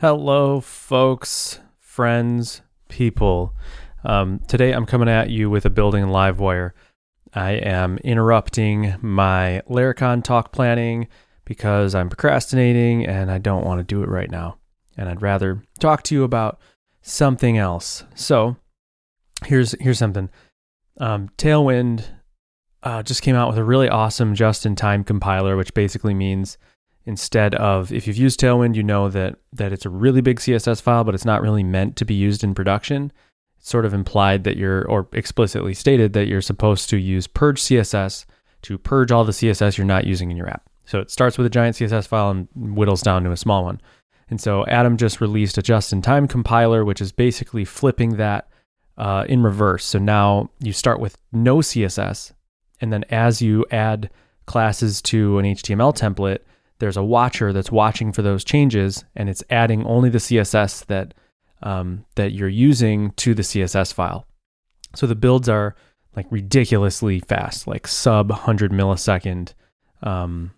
Hello, folks, friends, people. Um, today I'm coming at you with a building Livewire. I am interrupting my Laracon talk planning because I'm procrastinating and I don't want to do it right now. And I'd rather talk to you about something else. So here's here's something. Um, Tailwind uh, just came out with a really awesome just-in-time compiler, which basically means instead of if you've used Tailwind, you know that that it's a really big CSS file, but it's not really meant to be used in production. It's sort of implied that you're, or explicitly stated that you're supposed to use purge CSS to purge all the CSS you're not using in your app. So it starts with a giant CSS file and whittles down to a small one. And so Adam just released a just-in-time compiler, which is basically flipping that uh, in reverse. So now you start with no CSS, and then as you add classes to an HTML template, there's a watcher that's watching for those changes and it's adding only the css that um, that you're using to the css file. So the builds are like ridiculously fast like sub 100 millisecond um,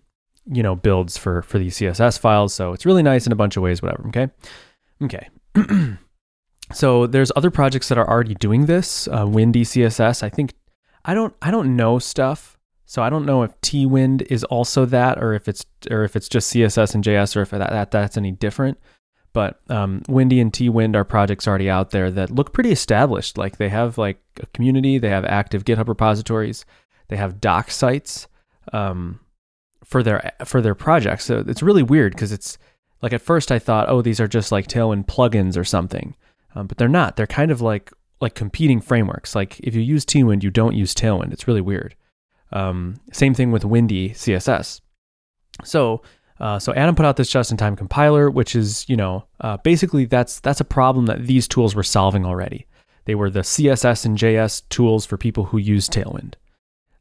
you know builds for for these css files. So it's really nice in a bunch of ways whatever okay? Okay. So there's other projects that are already doing this uh, Windi css i think i don't i don't know stuff so I don't know if Twind is also that, or if it's or if it's just CSS and JS, or if that, that that's any different. But um, Windi and Twind are projects already out there that look pretty established. Like they have like a community, they have active GitHub repositories, they have doc sites um, for their for their projects. So it's really weird because it's like at first I thought, oh, these are just like Tailwind plugins or something, um, but they're not. They're kind of like like competing frameworks. Like if you use Twind, you don't use Tailwind. It's really weird. Um, same thing with Windi CSS. So, uh, so Adam put out this just-in-time compiler, which is, you know, uh, basically that's that's a problem that these tools were solving already. They were the CSS and JS tools for people who use Tailwind.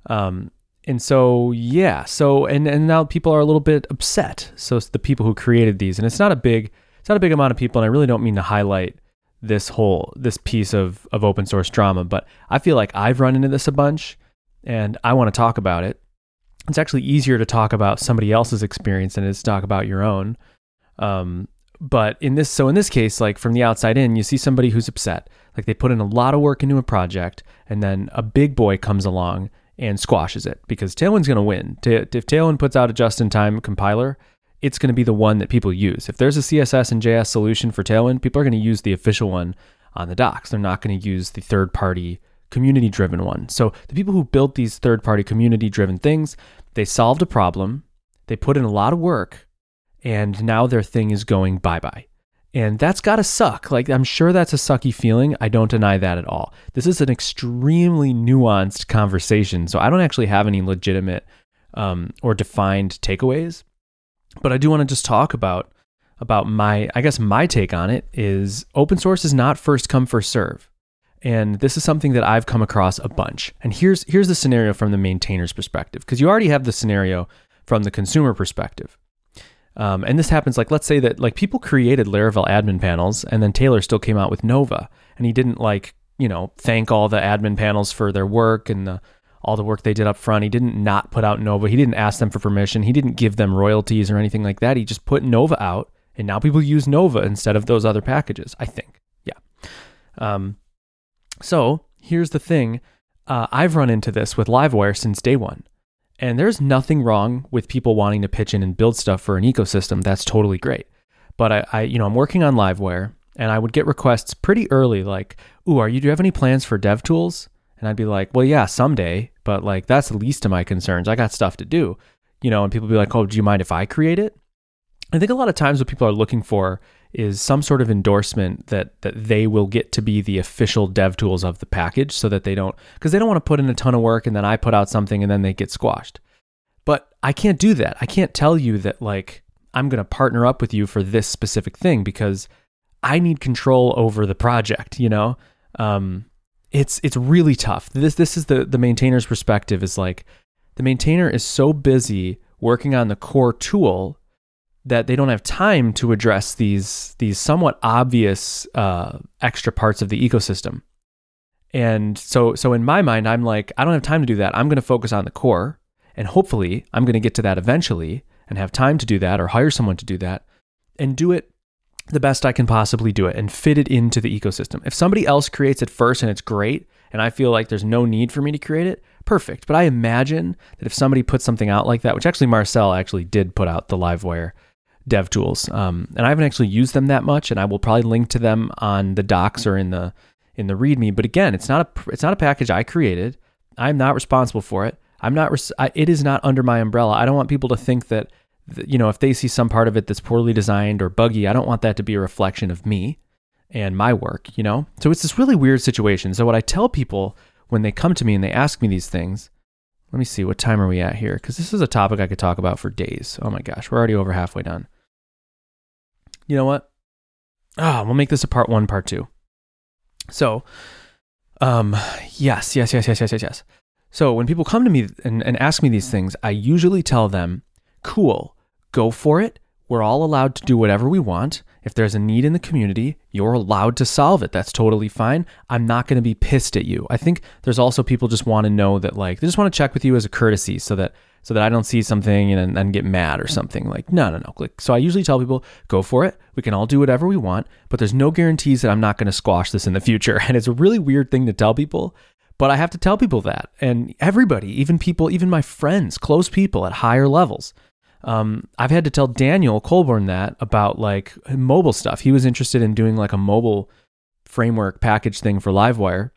Um, and so yeah, so and and now people are a little bit upset. So the people who created these, and it's not a big it's not a big amount of people, and I really don't mean to highlight this whole this piece of of open source drama, but I feel like I've run into this a bunch and I want to talk about it. It's actually easier to talk about somebody else's experience than it is to talk about your own. Um, but in this, so in this case, like from the outside in, you see somebody who's upset. Like they put in a lot of work into a project, and then a big boy comes along and squashes it because Tailwind's going to win. If Tailwind puts out a just-in-time compiler, it's going to be the one that people use. If there's a CSS and JS solution for Tailwind, people are going to use the official one on the docs. They're not going to use the third-party community driven one. So the people who built these third party community driven things, they solved a problem, they put in a lot of work, and now their thing is going bye bye. And that's got to suck. Like, I'm sure that's a sucky feeling. I don't deny that at all. This is an extremely nuanced conversation. So I don't actually have any legitimate um, or defined takeaways. But I do want to just talk about about my I guess my take on it is open source is not first come first serve. And this is something that I've come across a bunch. And here's here's the scenario from the maintainer's perspective, because you already have the scenario from the consumer perspective. Um, and this happens like let's say that like people created Laravel admin panels, and then Taylor still came out with Nova, and he didn't like you know thank all the admin panels for their work and the all the work they did up front. He didn't not put out Nova. He didn't ask them for permission. He didn't give them royalties or anything like that. He just put Nova out, and now people use Nova instead of those other packages. I think, yeah. Um, so here's the thing uh, I've run into this with Livewire since day one. And there's nothing wrong with people wanting to pitch in and build stuff for an ecosystem. That's totally great. But I, I you know, I'm working on Livewire and I would get requests pretty early like, ooh, are you, do you have any plans for dev tools? And I'd be like, well, yeah, someday, but like, that's the least of my concerns. I got stuff to do, you know, and people be like, oh, do you mind if I create it? I think a lot of times what people are looking for is some sort of endorsement that that they will get to be the official dev tools of the package so that they don't because they don't want to put in a ton of work and then I put out something and then they get squashed. But I can't do that. I can't tell you that like I'm going to partner up with you for this specific thing because I need control over the project, you know? Um, it's it's really tough. This this is the the maintainer's perspective is like the maintainer is so busy working on the core tool that they don't have time to address these these somewhat obvious uh, extra parts of the ecosystem. And so so in my mind, I'm like, I don't have time to do that. I'm going to focus on the core, and hopefully, I'm going to get to that eventually and have time to do that, or hire someone to do that, and do it the best I can possibly do it and fit it into the ecosystem. If somebody else creates it first and it's great, and I feel like there's no need for me to create it, perfect. But I imagine that if somebody puts something out like that, which actually Marcel actually did put out the Livewire dev tools, um, and I haven't actually used them that much, and I will probably link to them on the docs or in the in the README. But again, it's not a it's not a package I created. I'm not responsible for it. I'm not. Res- I, it is not under my umbrella. I don't want people to think that you know, if they see some part of it that's poorly designed or buggy, I don't want that to be a reflection of me and my work, you know? So it's this really weird situation. So what I tell people when they come to me and they ask me these things, let me see, what time are we at here? Because this is a topic I could talk about for days. Oh my gosh, we're already over halfway done. You know what? Ah, we'll make this a part one, part two. So, um, yes, yes, yes, yes, yes, yes, yes. So when people come to me and, and ask me these things, I usually tell them, cool, go for it. We're all allowed to do whatever we want. If there's a need in the community, you're allowed to solve it. That's totally fine. I'm not going to be pissed at you. I think there's also people just want to know that like they just want to check with you as a courtesy so that so that I don't see something and then get mad or something. Like, no, no, no. Like, so I usually tell people, go for it. We can all do whatever we want, but there's no guarantees that I'm not going to squash this in the future. And it's a really weird thing to tell people, but I have to tell people that. And everybody, even people, even my friends, close people at higher levels, um, I've had to tell Daniel Coulbourne that about like mobile stuff. He was interested in doing like a mobile framework package thing for Livewire.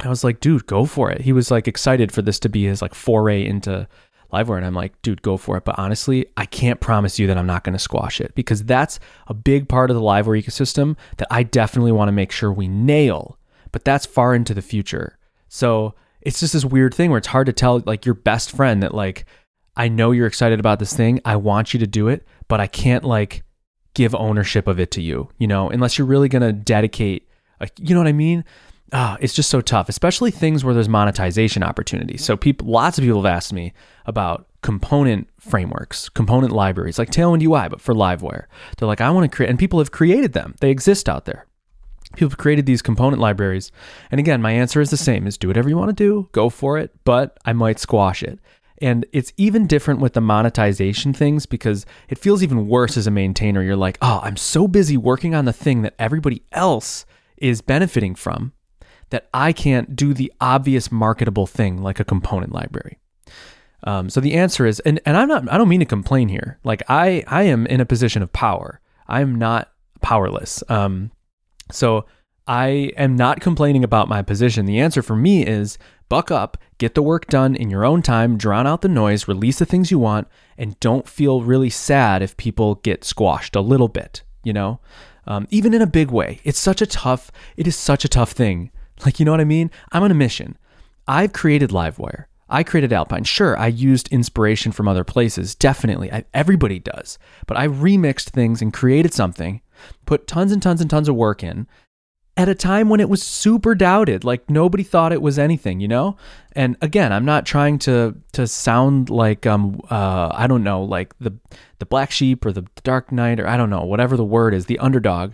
I was like, dude, go for it. He was like excited for this to be his like foray into Livewire. And I'm like, dude, go for it. But honestly, I can't promise you that I'm not going to squash it because that's a big part of the Livewire ecosystem that I definitely want to make sure we nail. But that's far into the future. So it's just this weird thing where it's hard to tell like your best friend that like, I know you're excited about this thing. I want you to do it, but I can't like give ownership of it to you, you know, unless you're really going to dedicate, a, you know what I mean? Ah, it's just so tough, especially things where there's monetization opportunities. So people, lots of people have asked me about component frameworks, component libraries like Tailwind UI, but for Livewire. They're like, I want to create, and people have created them. They exist out there. People have created these component libraries. And again, my answer is the same is do whatever you want to do, go for it, but I might squash it. And it's even different with the monetization things because it feels even worse as a maintainer. You're like, oh, I'm so busy working on the thing that everybody else is benefiting from that I can't do the obvious marketable thing like a component library. Um, so the answer is, and, and I'm not, I don't mean to complain here. Like I, I am in a position of power. I'm not powerless. Um, so I am not complaining about my position. The answer for me is buck up, get the work done in your own time, drown out the noise, release the things you want, and don't feel really sad if people get squashed a little bit, you know? Um, even in a big way. It's such a tough, it is such a tough thing. Like, you know what I mean? I'm on a mission. I've created Livewire. I created Alpine. Sure, I used inspiration from other places. Definitely. I, everybody does. But I remixed things and created something, put tons and tons and tons of work in, at a time when it was super doubted like nobody thought it was anything you know and again i'm not trying to to sound like um uh i don't know like the the black sheep or the dark knight or i don't know whatever the word is the underdog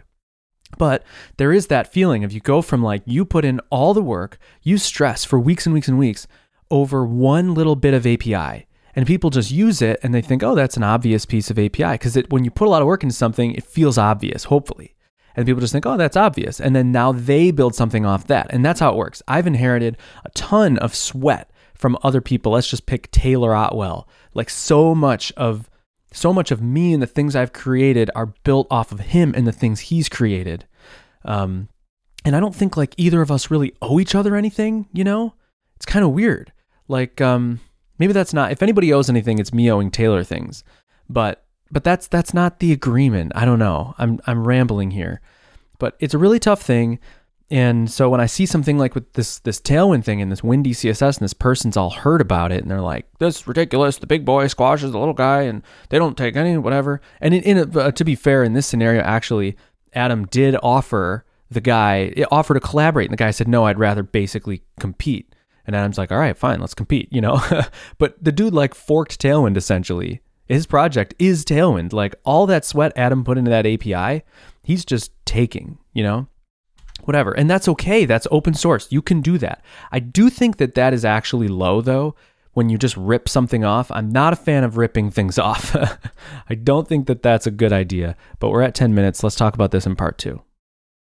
but there is that feeling of you go from like you put in all the work you stress for weeks and weeks and weeks over one little bit of api and people just use it and they think oh that's an obvious piece of api because when you put a lot of work into something it feels obvious hopefully and people just think, oh, that's obvious. And then now they build something off that. And that's how it works. I've inherited a ton of sweat from other people. Let's just pick Taylor Otwell. Like so much of so much of me and the things I've created are built off of him and the things he's created. Um, and I don't think like either of us really owe each other anything, you know? It's kind of weird. Like, um, maybe that's not, if anybody owes anything, it's me owing Taylor things. But but that's that's not the agreement. I don't know. I'm I'm rambling here. But it's a really tough thing. And so when I see something like with this this tailwind thing and this Windi CSS and this person's all heard about it and they're like, "This is ridiculous. The big boy squashes the little guy and they don't take any whatever." And in, in uh, to be fair, in this scenario, actually, Adam did offer the guy offer to collaborate, and the guy said, "No, I'd rather basically compete." And Adam's like, "All right, fine, let's compete," you know. but the dude like forked Tailwind essentially his project is Tailwind. Like all that sweat Adam put into that API, he's just taking, you know? Whatever. And that's okay. That's open source. You can do that. I do think that that is actually low though when you just rip something off. I'm not a fan of ripping things off. I don't think that that's a good idea, but we're at 10 minutes. Let's talk about this in part two.